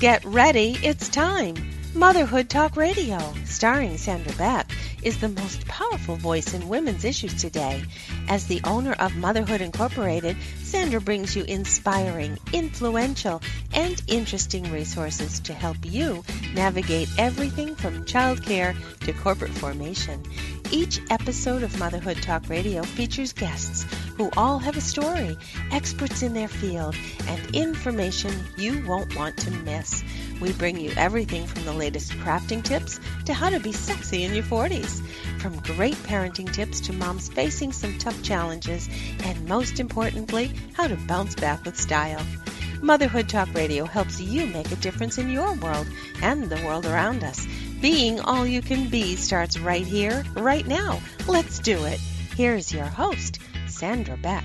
Get ready, it's time. Motherhood Talk Radio, starring Sandra Beck, is the most powerful voice in women's issues today. As the owner of Motherhood Incorporated, Sandra brings you inspiring, influential, and interesting resources to help you navigate everything from childcare to corporate formation. Each episode of Motherhood Talk Radio features guests who all have a story, experts in their field, and information you won't want to miss. We bring you everything from the latest crafting tips to how to be sexy in your 40s. From great parenting tips to moms facing some tough challenges, and most importantly, how to bounce back with style. Motherhood Talk Radio helps you make a difference in your world and the world around us. Being all you can be starts right here, right now. Let's do it. Here's your host, Sandra Beck.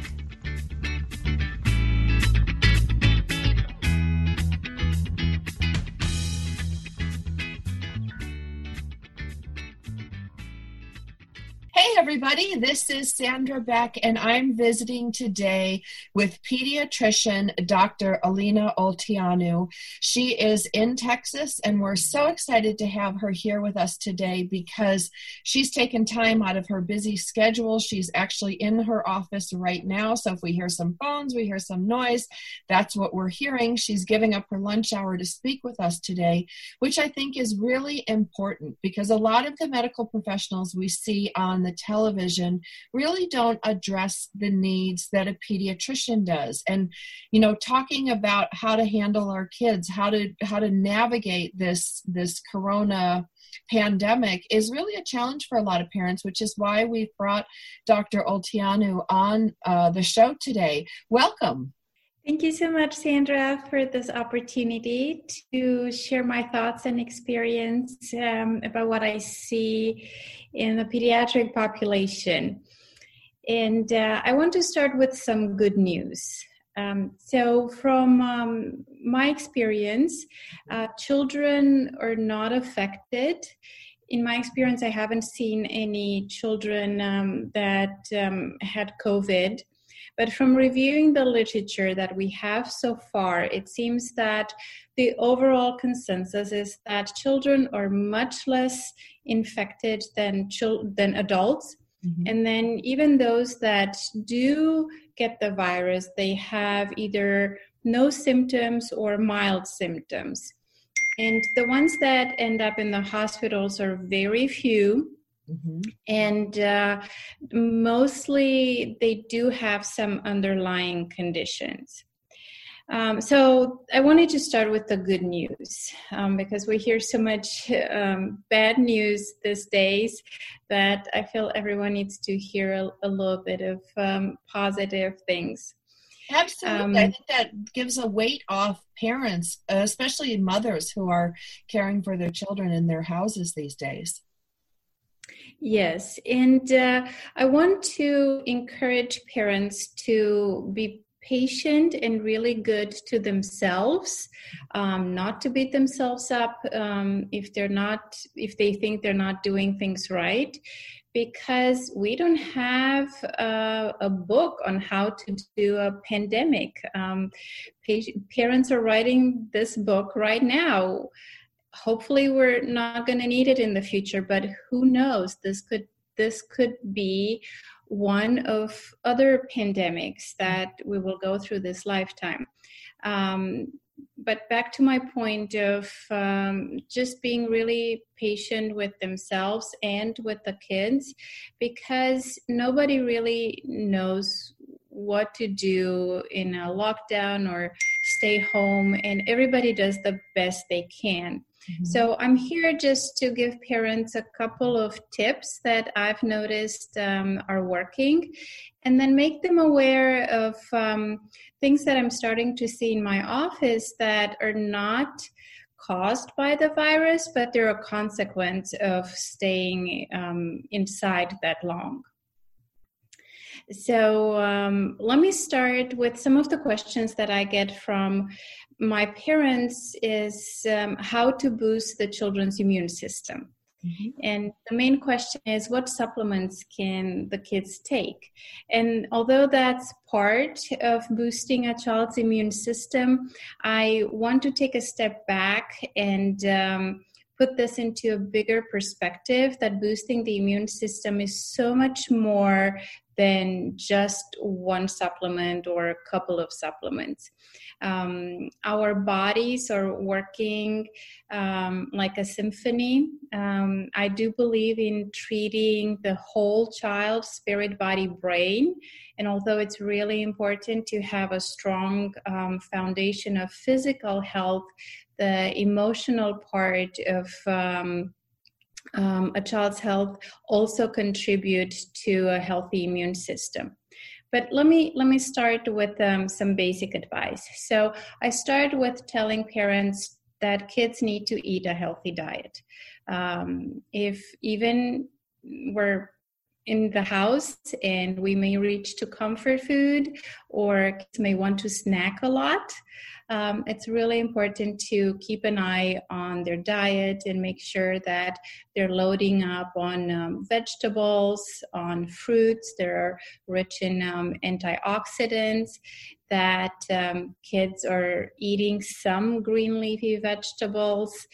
Hey, everybody, this is Sandra Beck, and I'm visiting today with pediatrician Dr. Alina Olteanu. She is in Texas, and we're so excited to have her here with us today because she's taken time out of her busy schedule. She's actually in her office right now, so if we hear some phones, we hear some noise, that's what we're hearing. She's giving up her lunch hour to speak with us today, which I think is really important because a lot of the medical professionals we see on the television really don't address the needs that a pediatrician does and you know talking about how to handle our kids how to how to navigate this this corona pandemic is really a challenge for a lot of parents, which is why we've brought Dr. Olteanu on uh, the show today. Welcome. Thank you so much, Sandra, for this opportunity to share my thoughts and experience um, about what I see in the pediatric population. And uh, I want to start with some good news. Um, so, from um, my experience, uh, children are not affected. In my experience, I haven't seen any children um, that um, had COVID but from reviewing the literature that we have so far, it seems that the overall consensus is that children are much less infected than chil- than adults. Mm-hmm. And then even those that do get the virus, they have either no symptoms or mild symptoms. And the ones that end up in the hospitals are very few. Mm-hmm. And uh, mostly they do have some underlying conditions. Um, so I wanted to start with the good news um, because we hear so much um, bad news these days that I feel everyone needs to hear a, a little bit of um, positive things. Absolutely. I um, think that gives a weight off parents, especially mothers who are caring for their children in their houses these days. Yes, and uh, I want to encourage parents to be patient and really good to themselves um, not to beat themselves up um, if they're not if they think they're not doing things right because we don't have a, a book on how to do a pandemic. Um, parents are writing this book right now hopefully we're not going to need it in the future but who knows? This could this could be one of other pandemics that we will go through this lifetime. Um, but back to my point of um, just being really patient with themselves and with the kids because nobody really knows what to do in a lockdown or stay home and everybody does the best they can Mm-hmm. So I'm here just to give parents a couple of tips that I've noticed um, are working and then make them aware of um, things that I'm starting to see in my office that are not caused by the virus, but they're a consequence of staying um, inside that long. So um, let me start with some of the questions that I get from my parents is um, how to boost the children's immune system. Mm-hmm. And the main question is what supplements can the kids take? And although that's part of boosting a child's immune system, I want to take a step back and um, put this into a bigger perspective that boosting the immune system is so much more than just one supplement or a couple of supplements. Um, our bodies are working um, like a symphony. Um, I do believe in treating the whole child, spirit, body, brain. And although it's really important to have a strong um, foundation of physical health, the emotional part of um, a child's health also contribute to a healthy immune system. But let me let me start with um, some basic advice. So i start with telling parents that kids need to eat a healthy diet. Um, if even we're in the house and we may reach to comfort food or kids may want to snack a lot. Um, it's really important to keep an eye on their diet and make sure that they're loading up on um, vegetables, on fruits that are rich in um, antioxidants, that um, kids are eating some green leafy vegetables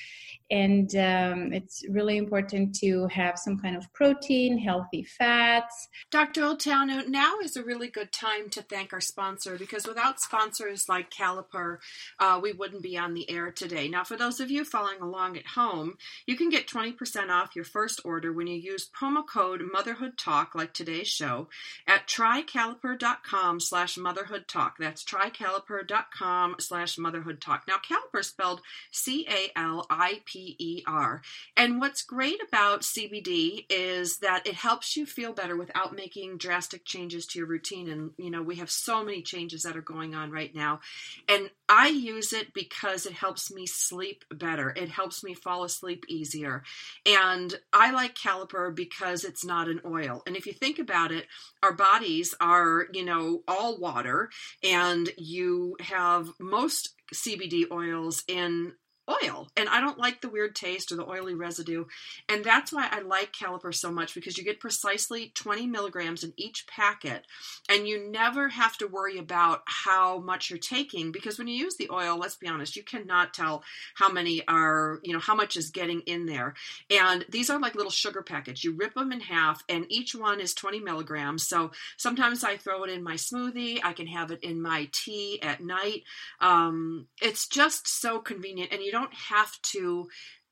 and um, it's really important to have some kind of protein, healthy fats. Dr. Olteanu, now is a really good time to thank our sponsor because without sponsors like Caliper, uh, we wouldn't be on the air today. Now, for those of you following along at home, you can get 20% off your first order when you use promo code Motherhood Talk, like today's show, at trycaliper.com slash motherhood talk. That's trycaliper.com slash motherhood talk. Now, Caliper spelled C A L I P R. And what's great about CBD is that it helps you feel better without making drastic changes to your routine. And, you know, we have so many changes that are going on right now. And I use it because it helps me sleep better. It helps me fall asleep easier. And I like Caliper because it's not an oil. And if you think about it, our bodies are, you know, all water, and you have most CBD oils in oil and I don't like the weird taste or the oily residue. And that's why I like Caliper so much because you get precisely 20 milligrams in each packet and you never have to worry about how much you're taking because when you use the oil, let's be honest, you cannot tell how many are, you know, how much is getting in there. And these are like little sugar packets. You rip them in half and each one is 20 milligrams. So sometimes I throw it in my smoothie. I can have it in my tea at night. Um, it's just so convenient and you don't don't have to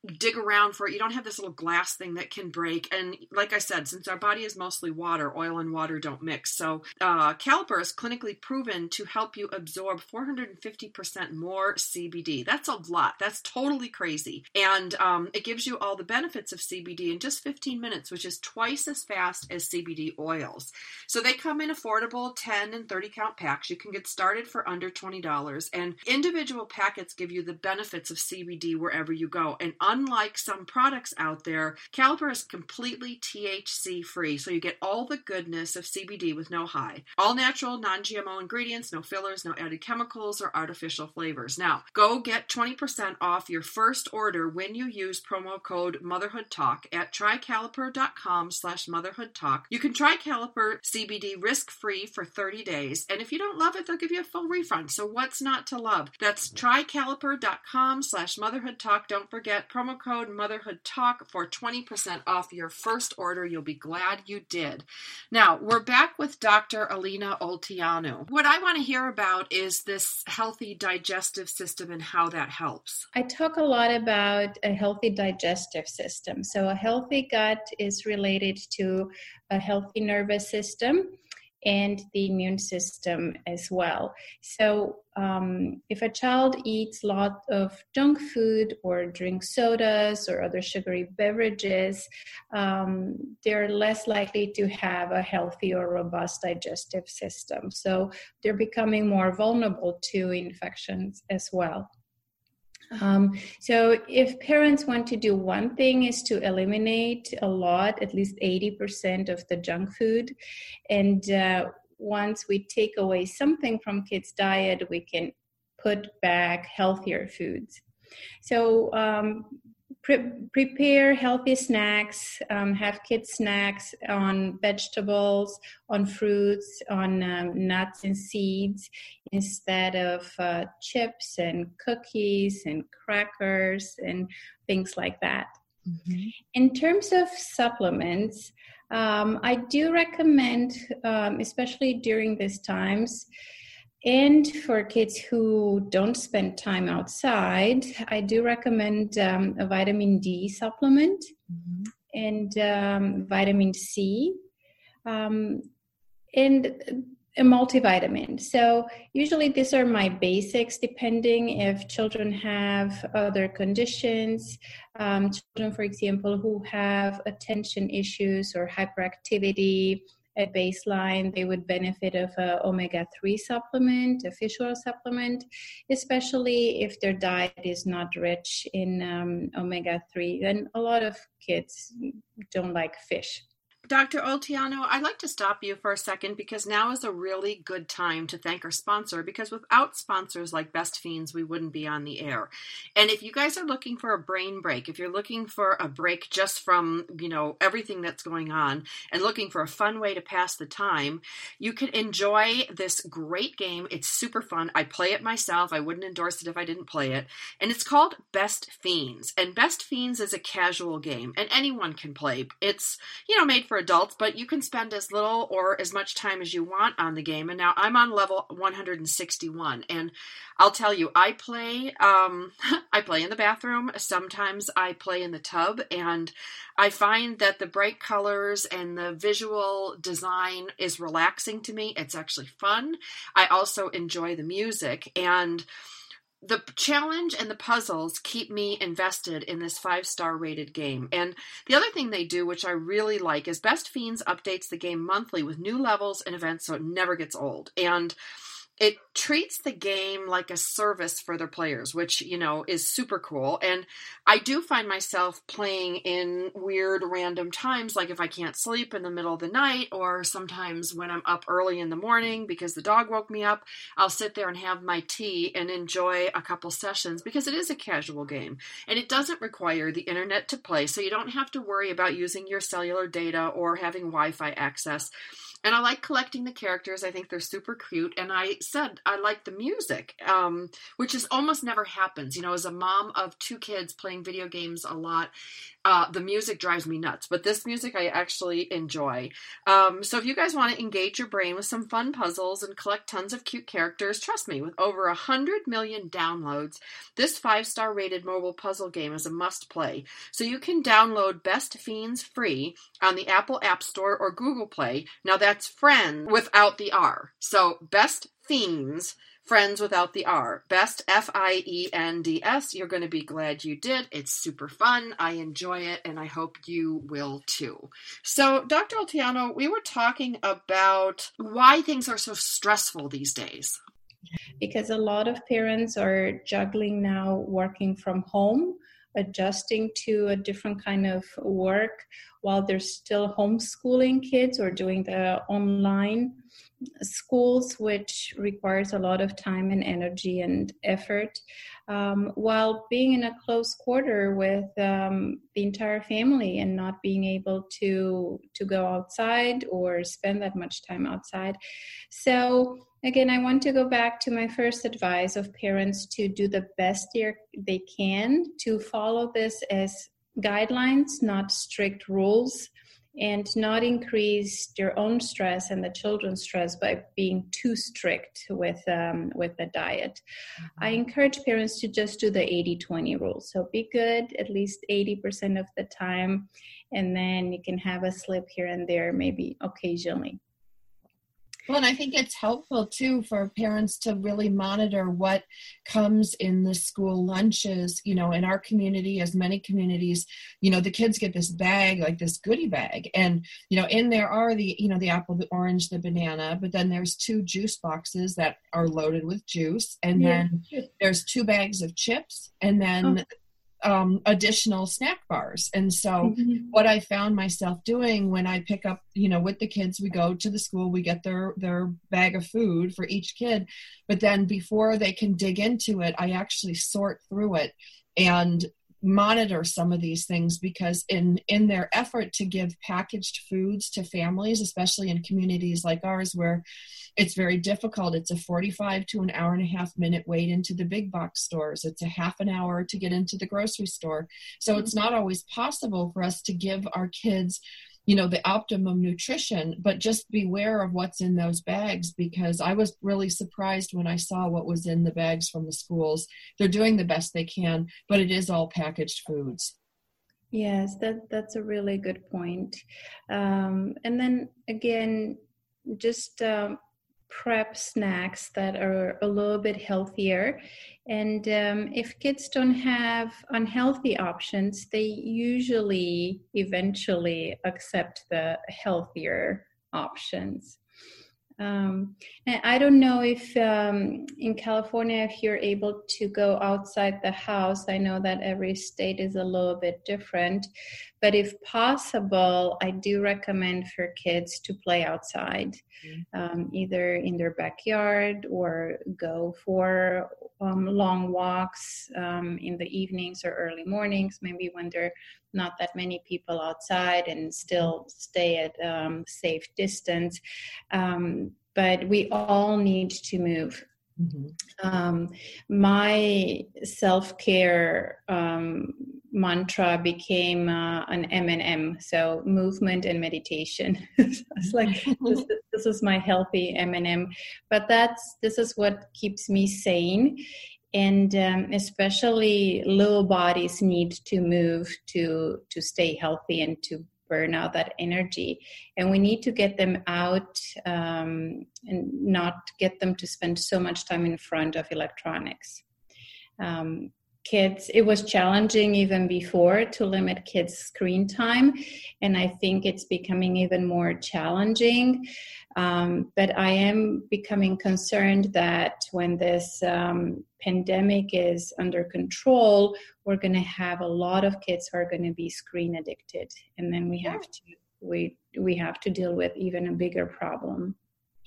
dig around for it. You don't have this little glass thing that can break. And like I said, since our body is mostly water, oil and water don't mix. So uh, Caliper is clinically proven to help you absorb 450% more CBD. That's a lot. That's totally crazy. And um, it gives you all the benefits of CBD in just 15 minutes, which is twice as fast as CBD oils. So they come in affordable 10 and 30 count packs. You can get started for under $20. And individual packets give you the benefits of CBD wherever you go. And unlike some products out there, Caliper is completely THC free, so you get all the goodness of CBD with no high. All natural, non GMO ingredients, no fillers, no added chemicals or artificial flavors. Now, go get 20% off your first order when you use promo code Motherhood Talk at trycaliper.com slash motherhood talk. You can try Caliper CBD risk free for 30 days, and if you don't love it, they'll give you a full refund. So, what's not to love? That's trycaliper.com slash motherhood talk. Don't forget, promo code Motherhood Talk for 20% off your first order. You'll be glad you did. Now, we're back with Dr. Alina Olteanu. What I want to hear about is this healthy digestive system and how that helps. I talk a lot about a healthy digestive system. So, a healthy gut is related to a healthy nervous system and the immune system as well. So, um, if a child eats a lot of junk food or drinks sodas or other sugary beverages, um, they're less likely to have a healthy or robust digestive system. So, they're becoming more vulnerable to infections as well. Um, so if parents want to do one thing is to eliminate a lot, at least 80% of the junk food. And uh, once we take away something from kids' diet, we can put back healthier foods. So um, pre- prepare healthy snacks, um, have kids snacks on vegetables, on fruits, on um, nuts and seeds instead of uh, chips and cookies and crackers and things like that. Mm-hmm. In terms of supplements, um, I do recommend, um, especially during these times, and for kids who don't spend time outside, I do recommend um, a vitamin D supplement mm-hmm. and um, vitamin C. Um, and a multivitamin. So usually these are my basics, depending if children have other conditions. Um, children, for example, who have attention issues or hyperactivity at baseline, they would benefit of a omega-3 supplement, a fish oil supplement, especially if their diet is not rich in um, omega-3. And a lot of kids don't like fish. Dr. Olteanu, I'd like to stop you for a second because now is a really good time to thank our sponsor because without sponsors like Best Fiends, we wouldn't be on the air. And if you guys are looking for a brain break, if you're looking for a break just from, you know, everything that's going on and looking for a fun way to pass the time, you can enjoy this great game. It's super fun. I play it myself. I wouldn't endorse it if I didn't play it. And it's called Best Fiends. And Best Fiends is a casual game and anyone can play. It's, you know, made for adults, but you can spend as little or as much time as you want on the game. And now I'm on level 161, and I'll tell you, I play. Um, I play in the bathroom. Sometimes I play in the tub, and I find that the bright colors and the visual design is relaxing to me. It's actually fun. I also enjoy the music and the challenge and the puzzles keep me invested in this five star rated game. And the other thing they do, which I really like, is Best Fiends updates the game monthly with new levels and events so it never gets old. And it treats the game like a service for their players, which, you know, is super cool. And I do find myself playing in weird random times, like if I can't sleep in the middle of the night, or sometimes when I'm up early in the morning because the dog woke me up, I'll sit there and have my tea and enjoy a couple sessions because it is a casual game. And it doesn't require the internet to play, so you don't have to worry about using your cellular data or having Wi Fi access. And I like collecting the characters. I think they're super cute. And I said I like the music, um, which is almost never happens. You know, as a mom of two kids playing video games a lot, uh, the music drives me nuts, but this music I actually enjoy. Um, so if you guys want to engage your brain with some fun puzzles and collect tons of cute characters, trust me, with over a hundred million downloads, this five-star rated mobile puzzle game is a must-play. So you can download Best Fiends free on the Apple App Store or Google Play. Now that's friend without the R. So Best Fiends Friends without the R. Best F I E N D S. You're going to be glad you did. It's super fun. I enjoy it, and I hope you will too. So, Dr. Olteanu, we were talking about why things are so stressful these days. Because a lot of parents are juggling now working from home adjusting to a different kind of work while they're still homeschooling kids or doing the online schools, which requires a lot of time and energy and effort, um, while being in a close quarter with um, the entire family and not being able to to go outside or spend that much time outside. So again, I want to go back to my first advice of parents to do the best they can to follow this as guidelines, not strict rules and not increase your own stress and the children's stress by being too strict with um, with the diet. Mm-hmm. I encourage parents to just do the 80-20 rule. So be good at least 80% of the time, and then you can have a slip here and there, maybe occasionally. Well, and I think it's helpful too for parents to really monitor what comes in the school lunches. You know, in our community, as many communities, you know, the kids get this bag, like this goodie bag. And, you know, in there are the, you know, the apple, the orange, the banana, but then there's two juice boxes that are loaded with juice. And yeah. then there's two bags of chips. And then oh um, additional snack bars. And so, mm-hmm. what I found myself doing when I pick up, you know, with the kids, we go to the school, we get their their bag of food for each kid, but then before they can dig into it, I actually sort through it and monitor some of these things because in in their effort to give packaged foods to families especially in communities like ours where it's very difficult it's a 45 to an hour and a half minute wait into the big box stores. It's a half an hour to get into the grocery store. So it's mm-hmm. not always possible for us to give our kids you know the optimum nutrition but just beware of what's in those bags because i was really surprised when i saw what was in the bags from the schools. They're doing the best they can but it is all packaged foods. Yes that that's a really good point. Um, and then again just um, prep snacks that are a little bit healthier. And um, if kids don't have unhealthy options, they usually eventually accept the healthier options. Um, and I don't know if um, in California, if you're able to go outside the house. I know that every state is a little bit different, but if possible, I do recommend for kids to play outside, mm-hmm. um, either in their backyard or go for um, long walks um, in the evenings or early mornings, maybe when there are not that many people outside and still stay at um, safe distance. Um, but we all need to move. Mm-hmm. Um, my self care um, mantra became uh, an M&M, so movement and meditation. it's like this, this is my healthy M&M, but that's this is what keeps me sane. And um, especially little bodies need to move to to stay healthy and to burn out that energy. And we need to get them out um, and not get them to spend so much time in front of electronics. Um, kids it was challenging even before to limit kids screen time and i think it's becoming even more challenging. Um, but i am becoming concerned that when this um, pandemic is under control we're going to have a lot of kids who are going to be screen addicted and then we have to we we have to deal with even a bigger problem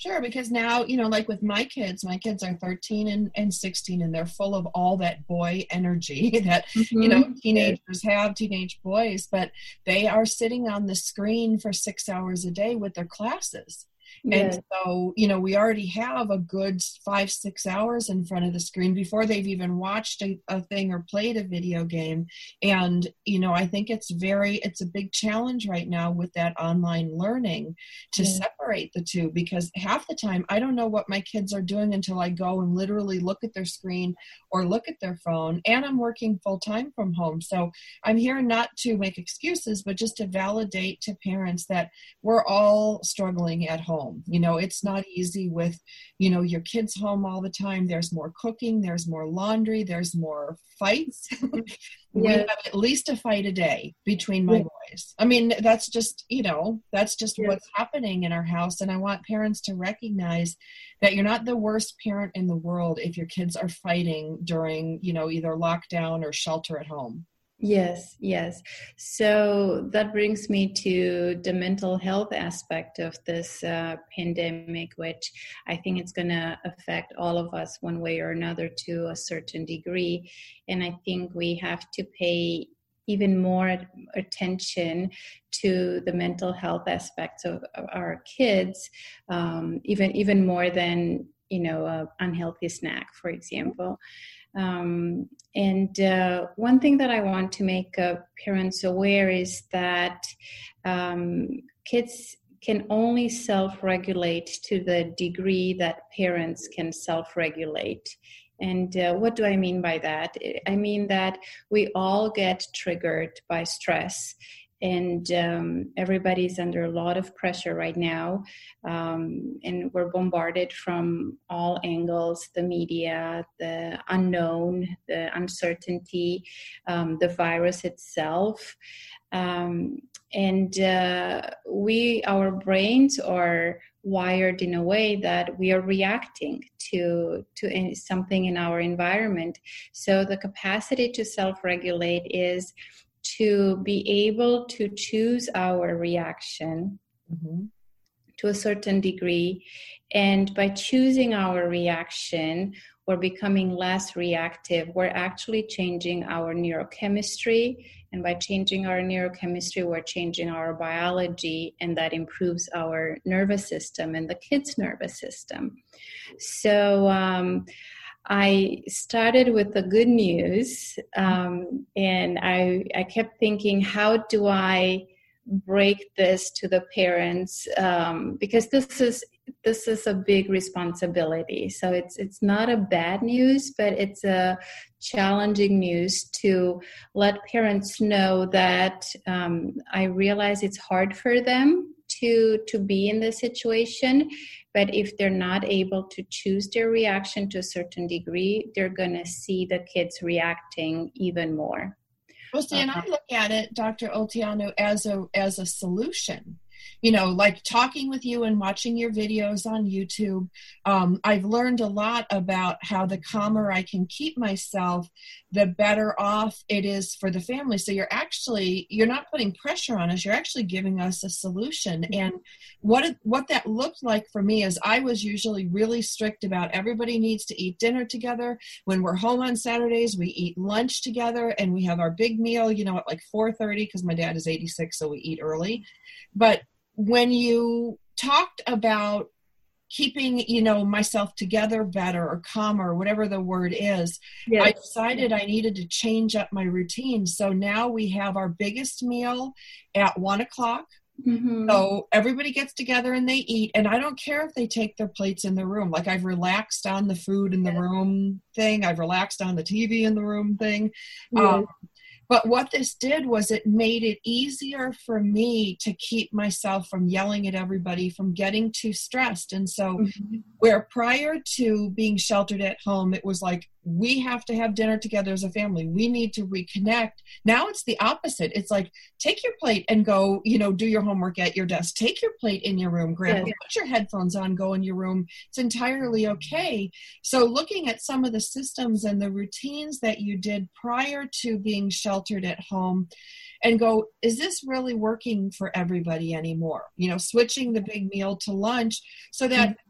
Sure, because now, you know, like with my kids, my kids are 13 and, and 16, and they're full of all that boy energy that, mm-hmm. you know, mm-hmm. teenagers have, teenage boys, but they are sitting on the screen for six hours a day with their classes. And so, you know, we already have a good five, six hours in front of the screen before they've even watched a, a, thing or played a video game. And, you know, I think it's very, it's a big challenge right now with that online learning to yeah. separate the two because half the time I don't know what my kids are doing until I go and literally look at their screen or look at their phone. And I'm working full time from home. So I'm here not to make excuses, but just to validate to parents that we're all struggling at home. You know, it's not easy with, you know, your kids home all the time. There's more cooking, there's more laundry, there's more fights. we have at least a fight a day between my yeah. boys. I mean, that's just, you know, that's just yeah. what's happening in our house. And I want parents to recognize that you're not the worst parent in the world if your kids are fighting during, you know, either lockdown or shelter at home. Yes, yes. So that brings me to the mental health aspect of this uh, pandemic, which I think it's going to affect all of us one way or another to a certain degree. And I think we have to pay even more attention to the mental health aspects of, of our kids, um, even even more than you know, an unhealthy snack, for example. Um, and uh, one thing that I want to make uh, parents aware is that um, kids can only self regulate to the degree that parents can self regulate. And uh, what do I mean by that? I mean that we all get triggered by stress and um, everybody's under a lot of pressure right now um, and we're bombarded from all angles the media the unknown the uncertainty um, the virus itself um, and uh, we our brains are wired in a way that we are reacting to to something in our environment so the capacity to self-regulate is to be able to choose our reaction mm-hmm. to a certain degree. And by choosing our reaction, we're becoming less reactive. We're actually changing our neurochemistry. And by changing our neurochemistry, we're changing our biology, and that improves our nervous system and the kids' nervous system. So, um, I started with the good news, um, and I, I kept thinking, how do I break this to the parents? Um, because this is this is a big responsibility. So it's it's not a bad news, but it's a challenging news to let parents know that um, I realize it's hard for them to to be in this situation but if they're not able to choose their reaction to a certain degree they're going to see the kids reacting even more well see and i uh-huh. look at it dr olteanu as a as a solution you know, like talking with you and watching your videos on YouTube, um, I've learned a lot about how the calmer I can keep myself, the better off it is for the family. So you're actually you're not putting pressure on us. You're actually giving us a solution. Mm-hmm. And what it, what that looked like for me is I was usually really strict about everybody needs to eat dinner together. When we're home on Saturdays, we eat lunch together and we have our big meal. You know, at like 4:30 because my dad is 86, so we eat early. But when you talked about keeping you know myself together better or calmer or whatever the word is yes. i decided i needed to change up my routine so now we have our biggest meal at one o'clock mm-hmm. so everybody gets together and they eat and i don't care if they take their plates in the room like i've relaxed on the food in the room thing i've relaxed on the tv in the room thing yes. um, but what this did was it made it easier for me to keep myself from yelling at everybody, from getting too stressed. And so, mm-hmm. where prior to being sheltered at home, it was like, we have to have dinner together as a family. We need to reconnect. Now it's the opposite. It's like, take your plate and go, you know, do your homework at your desk. Take your plate in your room, grab yes. put your headphones on, go in your room. It's entirely okay. So, looking at some of the systems and the routines that you did prior to being sheltered at home, and go, is this really working for everybody anymore? You know, switching the big meal to lunch so that mm-hmm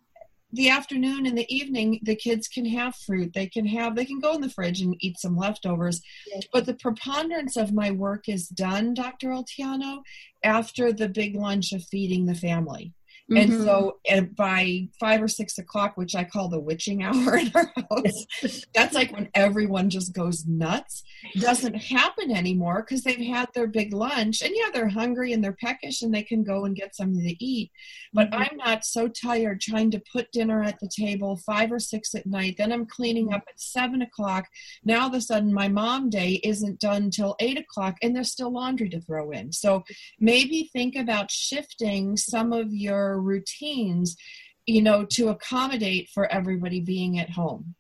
the afternoon and the evening the kids can have fruit. They can have they can go in the fridge and eat some leftovers. Yes. but the preponderance of my work is done dr olteanu after the big lunch of feeding the family Mm-hmm. And so and by five or six o'clock, which I call the witching hour in our house, that's like when everyone just goes nuts. Doesn't happen anymore because they've had their big lunch. And yeah, they're hungry and they're peckish and they can go and get something to eat. But mm-hmm. I'm not so tired trying to put dinner at the table five or six at night. Then I'm cleaning mm-hmm. up at seven o'clock. Now all of a sudden my mom day isn't done till eight o'clock and there's still laundry to throw in. So maybe think about shifting some of your routines you know to accommodate for everybody being at home.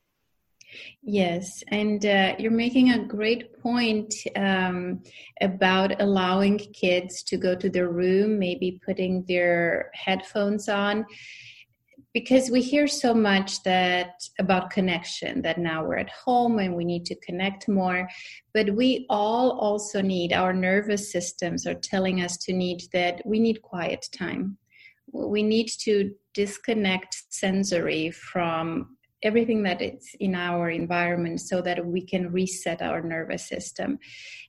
Yes, and uh, you're making a great point um, about allowing kids to go to their room, maybe putting their headphones on, because we hear so much that about connection that now we're at home and we need to connect more, but we all also need our nervous systems are telling us to need that we need quiet time we need to disconnect sensory from everything that is in our environment so that we can reset our nervous system.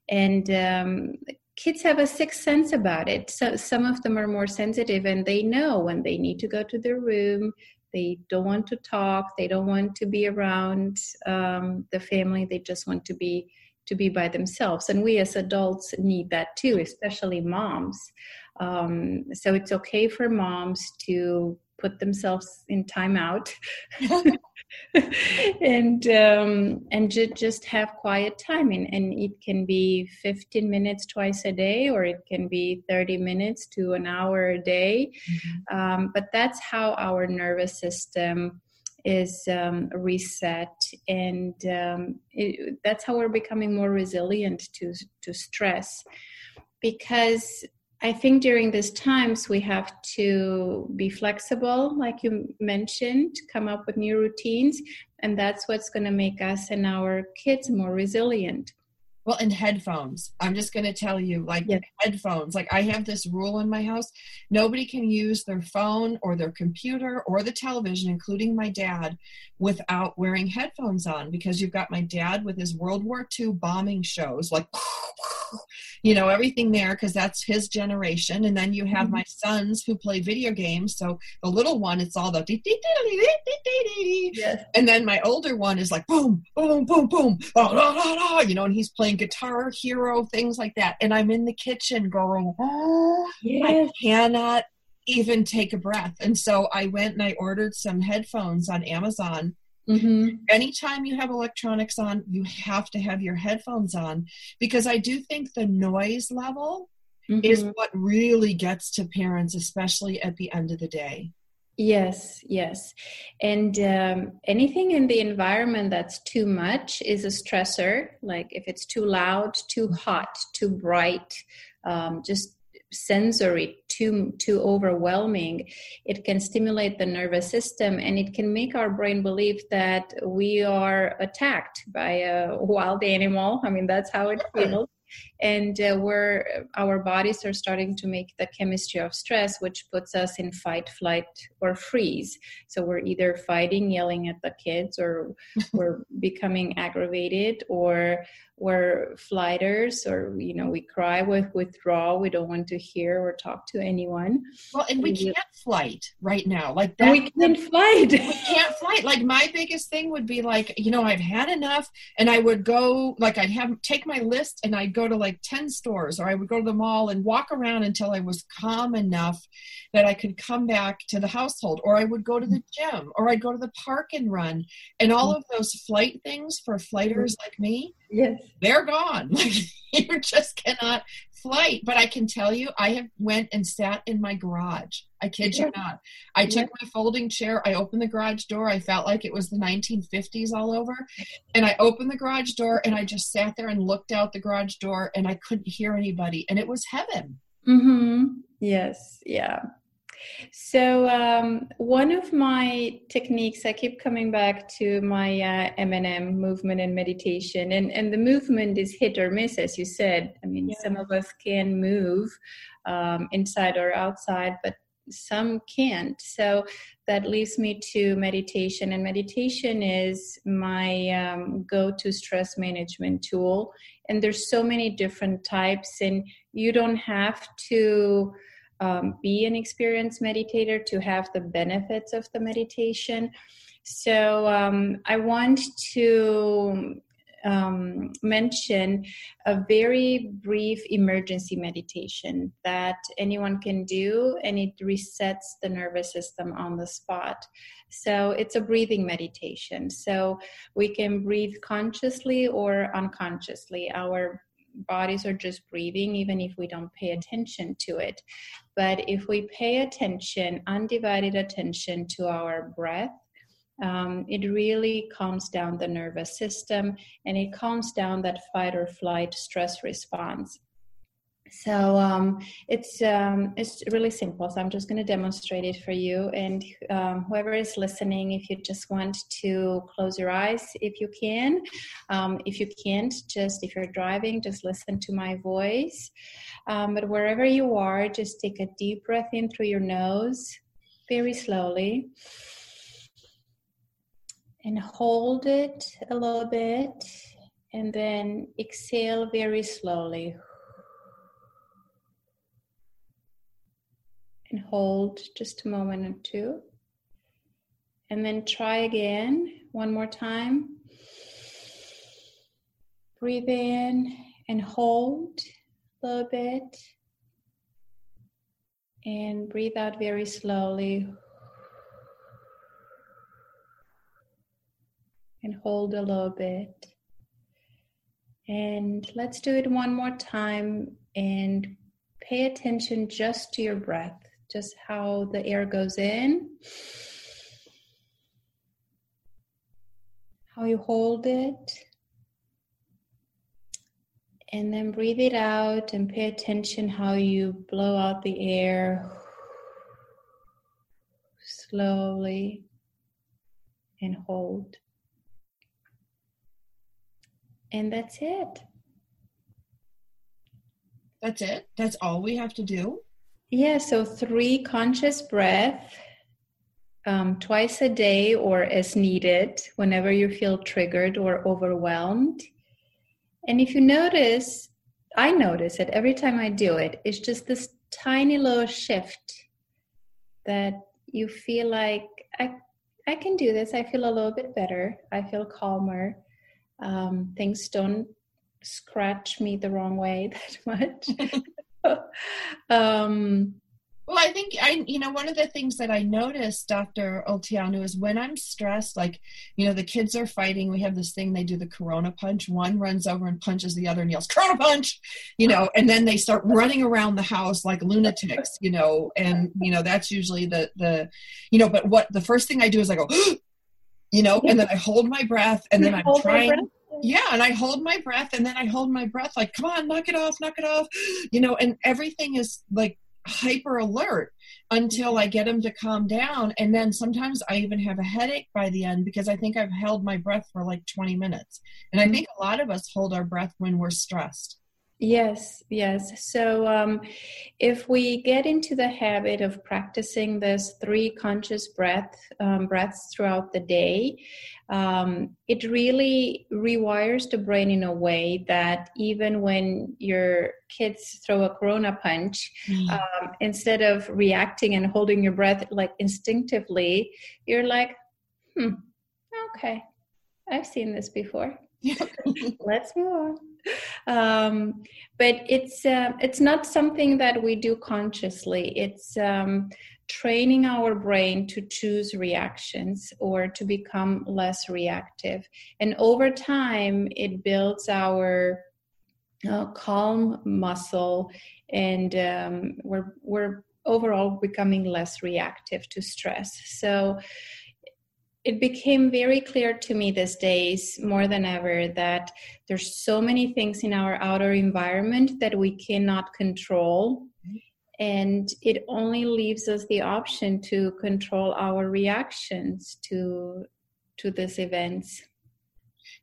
And um, kids have a sixth sense about it. So some of them are more sensitive and they know when they need to go to their room they don't want to talk they don't want to be around um, the family they just want to be to be by themselves. And we as adults need that too especially moms um, so it's okay for moms to put themselves in timeout and um, and ju- just have quiet time. And, and it can be 15 minutes twice a day or it can be 30 minutes to an hour a day. Mm-hmm. um, but that's how our nervous system is um, reset. And um, it, that's how we're becoming more resilient to to stress. Because I think during these times we have to be flexible, like you mentioned, come up with new routines, and that's what's going to make us and our kids more resilient. Well, and headphones. I'm just going to tell you, like Yes. headphones. Like I have this rule in my house: nobody can use their phone or their computer or the television, including my dad, without wearing headphones on. Because you've got my dad with his World War II bombing shows, like you know everything there, because that's his generation. And then you have Mhm. my sons who play video games. So the little one, it's all the Yes. and then my older one is like boom, boom, boom, boom, you know, and he's playing guitar hero, things like that. And I'm in the kitchen going, oh, I cannot even take a breath. And so I went and I ordered some headphones on Amazon. Mm-hmm. Anytime you have electronics on, you have to have your headphones on because I do think the noise level is Mm-hmm. what really gets to parents, especially at the end of the day. Yes, yes. And um, anything in the environment that's too much is a stressor. Like if it's too loud, too hot, too bright, um, just sensory, too too overwhelming, it can stimulate the nervous system and it can make our brain believe that we are attacked by a wild animal. I mean, that's how it feels and uh, where our bodies are starting to make the chemistry of stress which puts us in fight flight or freeze so we're either fighting yelling at the kids or we're becoming aggravated or we're flighters or you know we cry with withdraw we don't want to hear or talk to anyone Well, and we can't flight right now. Like and that, we can't fight we can't flight. Like my biggest thing would be like, you know, I've had enough, and I would go like I'd have take my list and I'd go to like ten stores, or I would go to the mall and walk around until I was calm enough that I could come back to the household, or I would go to the mm. gym, or I'd go to the park and run, and all mm. of those flight things for flighters mm. like me, yes. they're gone. Like you just cannot flight. But I can tell you, I have went and sat in my garage. I kid you not. I took my folding chair. I opened the garage door. I felt like it was the 1950s all over, and I opened the garage door and I just sat there and looked out the garage door, and I couldn't hear anybody, and it was heaven. Mm-hmm. Yes, yeah. So um, one of my techniques, I keep coming back to my uh, M&M movement and meditation, and and the movement is hit or miss, as you said. I mean, Yeah. some of us can move um, inside or outside, but some can't. So that leads me to meditation, and meditation is my um, go-to stress management tool. And there's so many different types, and you don't have to um, be an experienced meditator to have the benefits of the meditation. So um, I want to um, mention a very brief emergency meditation that anyone can do, and it resets the nervous system on the spot. So it's a breathing meditation. So we can breathe consciously or unconsciously. Our bodies are just breathing, even if we don't pay attention to it. But if we pay attention, undivided attention to our breath, um, it really calms down the nervous system and it calms down that fight or flight stress response. So um, it's um, it's really simple. So I'm just going to demonstrate it for you, and um, whoever is listening, if you just want to close your eyes, if you can. Um, if you can't, just if you're driving, just listen to my voice. Um, but wherever you are, just take a deep breath in through your nose, very slowly, and hold it a little bit, and then exhale very slowly. And hold just a moment or two. And then try again one more time. Breathe in and hold a little bit. And breathe out very slowly. And hold a little bit. And let's do it one more time and pay attention just to your breath just how the air goes in, how you hold it, and then breathe it out and pay attention how you blow out the air slowly and hold. And that's it. That's it? That's all we have to do? Yeah, so three conscious breath um, twice a day or as needed whenever you feel triggered or overwhelmed. And if you notice, I notice it every time I do it, it's just this tiny little shift that you feel like I, I can do this. I feel a little bit better. I feel calmer. Um, things don't scratch me the wrong way that much. um, well, I think I, you know, one of the things that I noticed, Dr. Olteanu, is when I'm stressed, like, you know, the kids are fighting. We have this thing, they do the Corona punch. One runs over and punches the other and yells, Corona punch, you know, and then they start running around the house like lunatics, you know, and, you know, that's usually the, the, you know, but what the first thing I do is I go, you know, and then I hold my breath and then I'm trying yeah and i hold my breath and then i hold my breath like come on knock it off knock it off you know and everything is like hyper alert until I get them to calm down. And then sometimes I even have a headache by the end because I think I've held my breath for like 20 minutes. And I mm-hmm. think a lot of us hold our breath when we're stressed. Yes, yes. So um, if we get into the habit of practicing this three conscious breath um, breaths throughout the day, um, it really rewires the brain in a way that even when your kids throw a corona punch, mm. instead of reacting and holding your breath like instinctively, you're like, hmm, okay, I've seen this before. Let's move on um, but it's uh, it's not something that we do consciously. It's um, training our brain to choose reactions or to become less reactive, and over time, it builds our uh, calm muscle, and um, we're we're overall becoming less reactive to stress. So it became very clear to me these days more than ever that there's so many things in our outer environment that we cannot control. And it only leaves us the option to control our reactions to to these events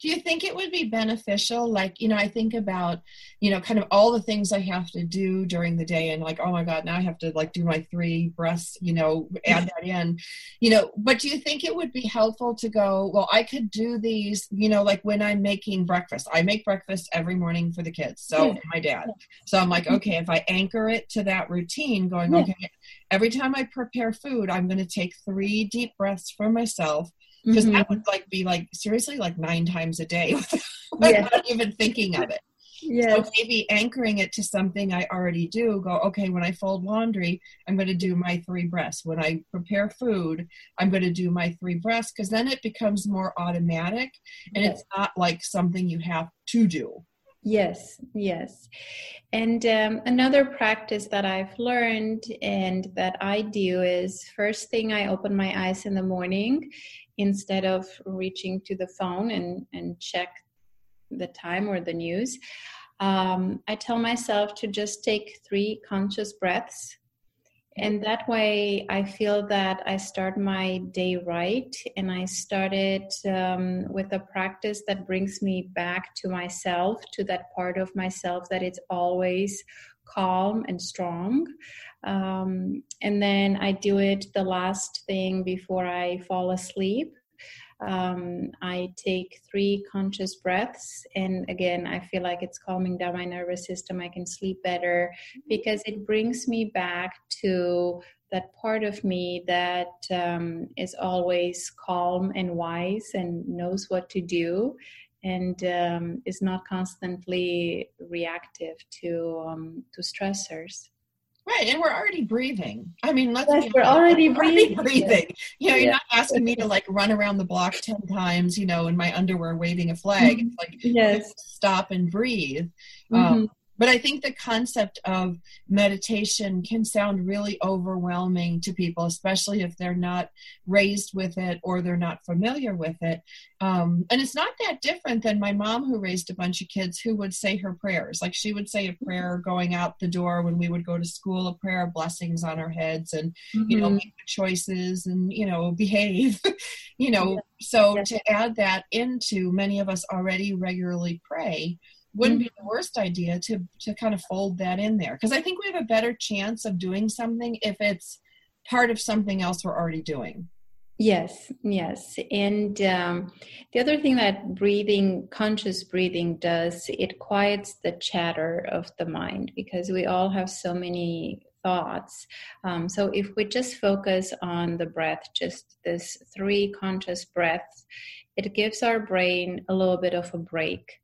do you think it would be beneficial? Like you know i think about you know kind of all the things i have to do during the day and like oh my god now i have to like do my three breaths you know add that in. You know but do you think it would be helpful to go well i could do these you know like when i'm making breakfast. I make breakfast every morning for the kids so my dad. So i'm like mm-hmm. okay if i anchor it to that routine going okay every time i prepare food i'm going to take three deep breaths for myself because mm-hmm. that would like be like seriously like nine times a day without yeah. even thinking of it. Yeah. So maybe anchoring it to something I already do, go, okay, when I fold laundry, I'm going to do my three breaths. When I prepare food, I'm going to do my three breaths because then it becomes more automatic and yes. it's not like something you have to do. Yes, yes. And um, another practice that I've learned and that I do is first thing I open my eyes in the morning instead of reaching to the phone and, and check the time or the news. Um, I tell myself to just take three conscious breaths. And that way, I feel that I start my day right. And I started um, with a practice that brings me back to myself, to that part of myself that it's always calm and strong. Um, and then I do it the last thing before I fall asleep. Um, I take three conscious breaths, and again, I feel like it's calming down my nervous system. I can sleep better because it brings me back to that part of me that um, is always calm and wise and knows what to do and um, is not constantly reactive to um, to stressors. Right, and we're already breathing. I mean, let's yes, we're already breathing. Already breathing. You know, you're not asking me to like run around the block ten times, you know, in my underwear waving a flag. It's like yes. stop and breathe. Mm-hmm. Um, but I think the concept of meditation can sound really overwhelming to people, especially if they're not raised with it or they're not familiar with it. Um, and it's not that different than my mom, who raised a bunch of kids, who would say her prayers. Like she would say a prayer going out the door when we would go to school, a prayer of blessings on our heads, and mm-hmm. you know, mm-hmm. make choices and you know, behave. you know, yeah. so yeah. to add that into many of us already regularly pray wouldn't be the worst idea to to kind of fold that in there because I think we have a better chance of doing something if it's part of something else we're already doing. Yes, yes. And um, the other thing that breathing, conscious breathing does, it quiets the chatter of the mind because we all have so many thoughts. Um, so if we just focus on the breath, just this three conscious breaths, it gives our brain a little bit of a break.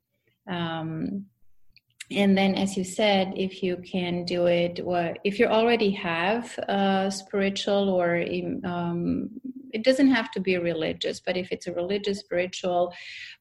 Um, and then as you said if you can do it if you already have a spiritual or um, it doesn't have to be religious but if it's a religious spiritual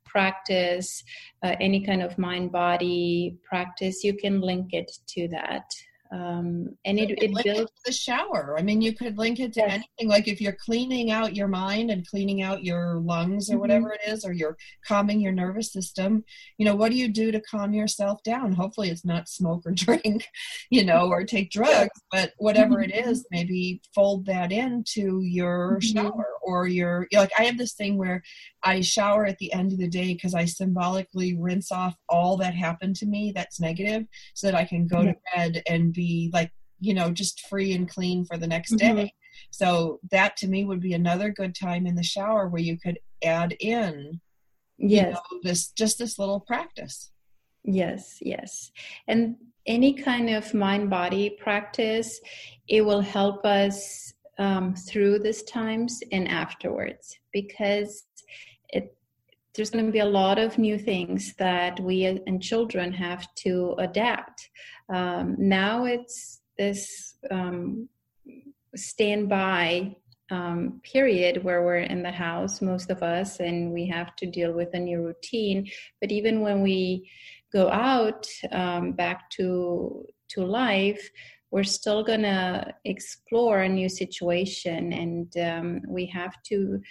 practice uh, any kind of mind body practice you can link it to that um, and it, it builds it the shower. I mean, you could link it to yes. anything. Like if you're cleaning out your mind and cleaning out your lungs or mm-hmm. whatever it is, or you're calming your nervous system, you know, what do you do to calm yourself down? Hopefully, it's not smoke or drink, you know, or take drugs, but whatever it is, mm-hmm. maybe fold that into your mm-hmm. shower or your. You know, like I have this thing where I shower at the end of the day because I symbolically rinse off all that happened to me that's negative, so that I can go yeah. to bed and be like you know just free and clean for the next mm-hmm. day so that to me would be another good time in the shower where you could add in yes you know, this just this little practice yes yes and any kind of mind body practice it will help us um, through these times and afterwards because there's going to be a lot of new things that we and children have to adapt um, now it's this um, standby um, period where we're in the house, most of us, and we have to deal with a new routine. But even when we go out um, back to to life, we're still gonna explore a new situation, and um, we have to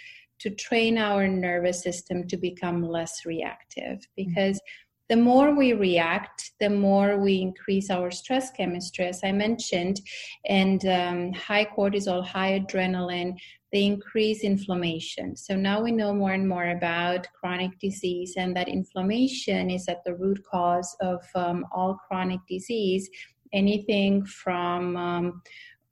to train our nervous system to become less reactive because. Mm-hmm the more we react, the more we increase our stress chemistry, as I mentioned, and um, high cortisol, high adrenaline, they increase inflammation. So now we know more and more about chronic disease, and that inflammation is at the root cause of um, all chronic disease, anything from um,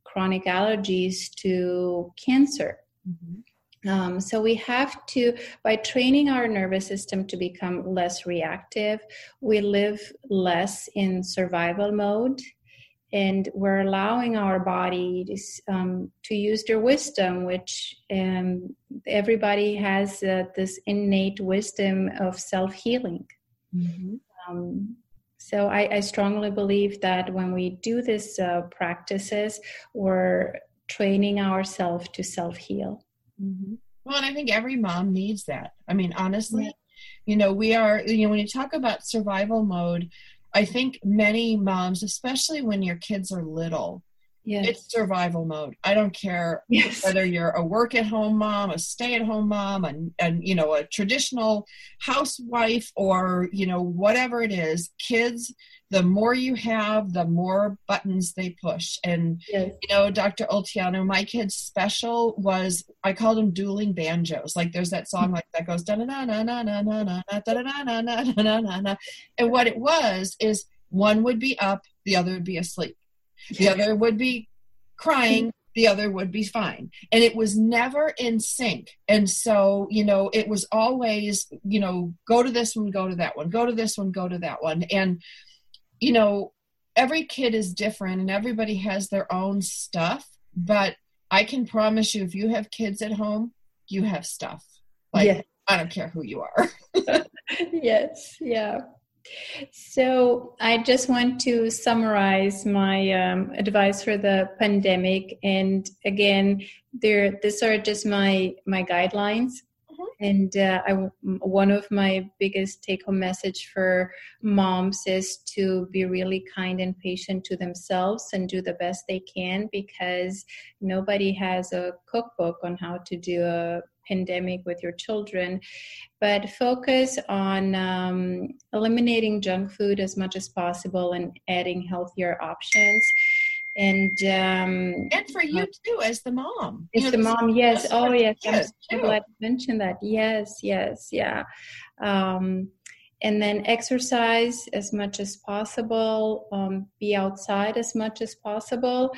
chronic allergies to cancer. Mm-hmm. Um, so we have to, by training our nervous system to become less reactive, we live less in survival mode, and we're allowing our body to, um, to use their wisdom, which um, everybody has uh, this innate wisdom of self healing. Mm-hmm. Um, so I, I, strongly believe that when we do these uh, practices, we're training ourselves to self heal. Mm-hmm. Well, and I think every mom needs that. I mean, honestly, yeah. you know, we are, you know, when you talk about survival mode, I think many moms, especially when your kids are little, Yes. It's survival mode. I don't care yes. whether you're a work at home mom, a stay at home mom, and, and you know, a traditional housewife or, you know, whatever it is. Kids the more you have, the more buttons they push. And yes. you know, Dr. Olteanu, my kid's special was I called them dueling banjos. Like there's that song like that goes da na na na na na na na da na na na na na na na. And what it was is one would be up, the other would be asleep. The other would be crying, the other would be fine. And it was never in sync. And so, you know, it was always, you know, go to this one, go to that one, go to this one, go to that one. And you know, every kid is different and everybody has their own stuff, but I can promise you if you have kids at home, you have stuff. Like yeah. I don't care who you are. yes, yeah. So I just want to summarize my um, advice for the pandemic, and again, there these are just my my guidelines and uh, I, one of my biggest take home message for moms is to be really kind and patient to themselves and do the best they can because nobody has a cookbook on how to do a pandemic with your children. But focus on um, eliminating junk food as much as possible and adding healthier options and um, and for you too as the mom. As the mom yes. oh yes i'm so glad you mentioned that. Yes yes yeah. Um, and then exercise as much as possible, um, be outside as much as possible,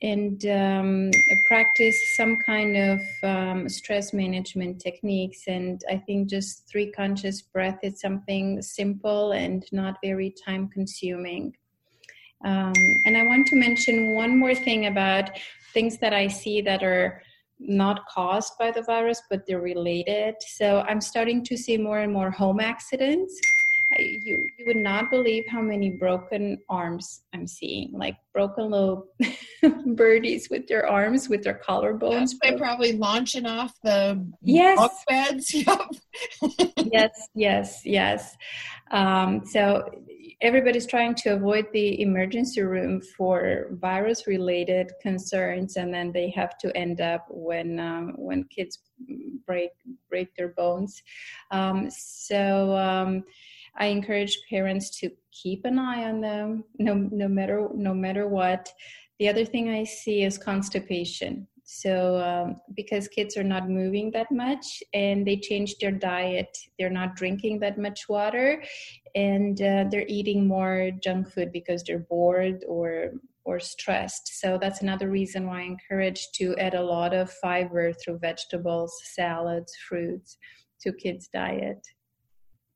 and um, practice some kind of um, stress management techniques. And I think just three conscious breath is something simple and not very time consuming. Um, and I want to mention one more thing about things that I see that are not caused by the virus, but they're related. So I'm starting to see more and more home accidents you you would not believe how many broken arms I'm seeing, like broken little birdies with their arms, with their collarbones. They're probably launching off the yes beds. yes, yes, yes. Um, so everybody's trying to avoid the emergency room for virus-related concerns, and then they have to end up when um, when kids break break their bones. Um, so um, I encourage parents to keep an eye on them, no no matter no matter what. The other thing I see is constipation. So um, because kids are not moving that much and they change their diet, they're not drinking that much water, and uh, they're eating more junk food because they're bored or or stressed. So that's another reason why I encourage to add a lot of fiber through vegetables, salads, fruits to kids' diet.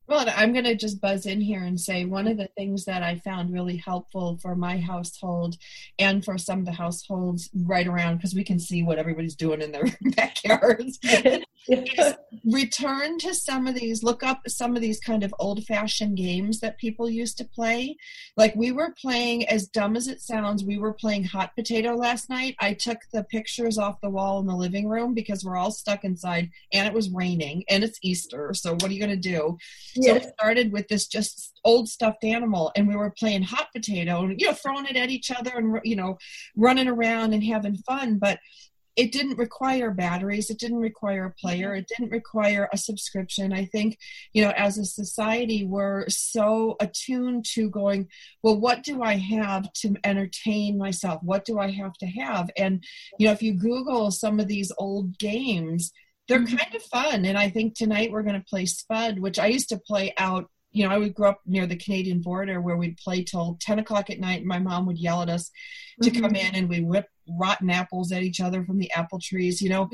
Well, I'm going to just buzz in here and say one of the things that I found really helpful for my household and for some of the households right around, because we can see what everybody's doing in their backyards, return to some of these, look up some of these kind of old fashioned games that people used to play. Like we were playing, as dumb as it sounds, we were playing hot potato last night. I took the pictures off the wall in the living room because we're all stuck inside and it was raining and it's Easter. So what are you going to do? So it started with this just old stuffed animal, and we were playing hot potato, and you know, throwing it at each other, and you know, running around and having fun. But it didn't require batteries it didn't require a player it didn't require a subscription i think you know as a society we're so attuned to going well what do i have to entertain myself what do i have to have and you know if you google some of these old games they're mm-hmm. kind of fun. And I think tonight we're going to play Spud, which I used to play out. You know, I would grow up near the Canadian border where we'd play till 10 o'clock at night. And my mom would yell at us to mm-hmm. come in and we whip rotten apples at each other from the apple trees. You know,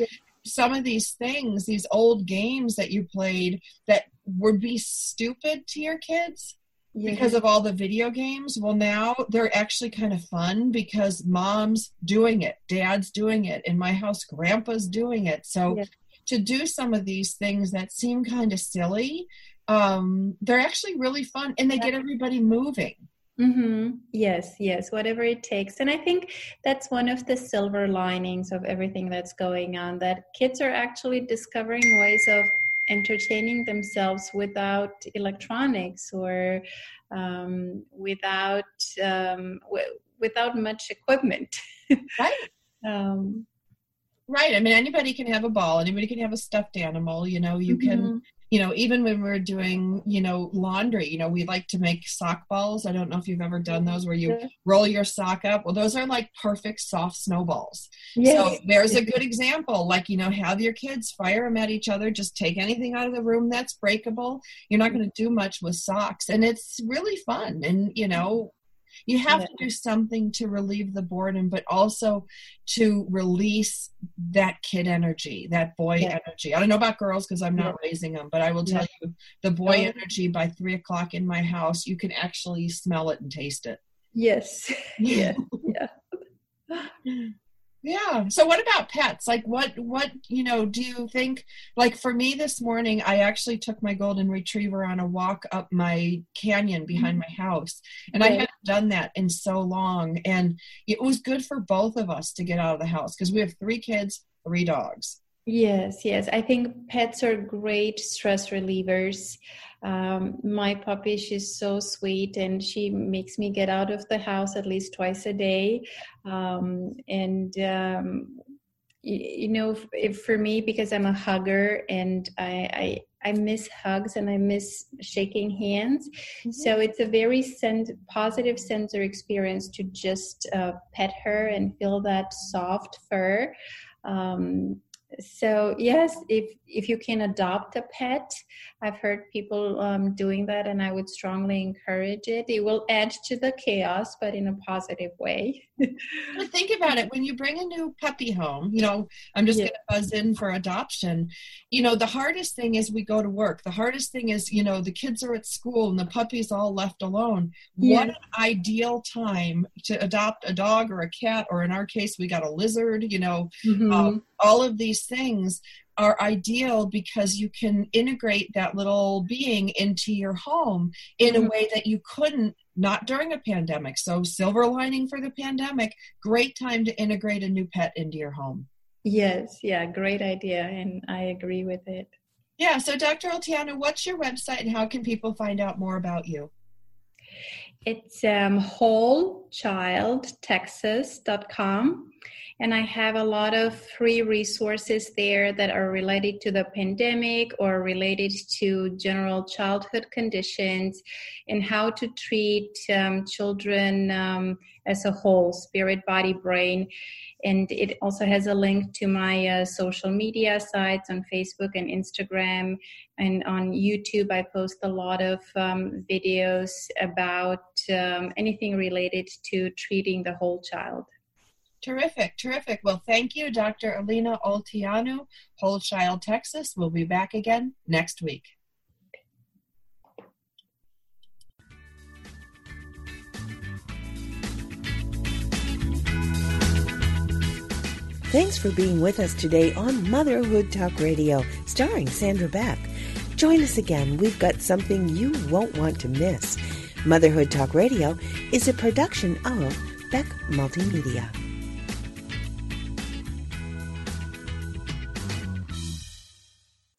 some of these things, these old games that you played that would be stupid to your kids because of all the video games well now they're actually kind of fun because mom's doing it dad's doing it in my house grandpa's doing it so to do some of these things that seem kind of silly um, they're actually really fun and they get everybody moving Mm-hmm. Yes, yes, whatever it takes. And I think that's one of the silver linings of everything that's going on that kids are actually discovering ways of entertaining themselves without electronics or um, without um, w- without much equipment. right. um, Right. I mean, anybody can have a ball. Anybody can have a stuffed animal. You know, you mm-hmm. can, you know, even when we're doing, you know, laundry, you know, we like to make sock balls. I don't know if you've ever done those where you mm-hmm. roll your sock up. Well, those are like perfect soft snowballs. Yes. So there's a good example. Like, you know, have your kids fire them at each other. Just take anything out of the room that's breakable. You're not mm-hmm. going to do much with socks. And it's really fun. And, you know, you have to do something to relieve the boredom but also to release that kid energy that boy yeah. energy i don't know about girls because i'm not yeah. raising them but i will tell yeah. you the boy oh. energy by three o'clock in my house you can actually smell it and taste it yes yeah yeah yeah. So what about pets? Like what what you know do you think like for me this morning i actually took my golden retriever on a walk up my canyon behind my house. And i hadn't done that in so long. And it was good for both of us to get out of the house because we have three kids three dogs. Yes yes. I think pets are great stress relievers um, my puppy, she's so sweet and she makes me get out of the house at least twice a day. Um, and, um, you, you, know, for me, because I'm a hugger and I, I, I miss hugs and I miss shaking hands. Mm-hmm. So it's a very positive sensor experience to just uh, pet her and feel that soft fur. Um, so yes if if you can adopt a pet i've heard people um, doing that and i would strongly encourage it. It will add to the chaos but in a positive way but think about it when you bring a new puppy home you know i'm just yeah. going to buzz in for adoption you know the hardest thing is we go to work the hardest thing is you know the kids are at school and the puppy's all left alone yeah. what an ideal time to adopt a dog or a cat or in our case we got a lizard you know mm-hmm. um, all of these things are ideal because you can integrate that little being into your home in mm-hmm. a way that you couldn't not during a pandemic. So, silver lining for the pandemic, great time to integrate a new pet into your home. Yes, yeah, great idea. And I agree with it. Yeah, so Dr. Olteanu, what's your website and how can people find out more about you? It's um, wholechildtexas.com. And I have a lot of free resources there that are related to the pandemic or related to general childhood conditions and how to treat um, children um, as a whole spirit, body, brain. And it also has a link to my uh, social media sites on Facebook and Instagram. And on YouTube, I post a lot of um, videos about um, anything related to treating the whole child. Terrific, terrific. Well, thank you, Dr. Alina Olteanu, Whole Child, Texas. We'll be back again next week. Thanks for being with us today on Motherhood Talk Radio, starring Sandra Beck. Join us again. We've got something you won't want to miss. Motherhood Talk Radio is a production of Beck Multimedia.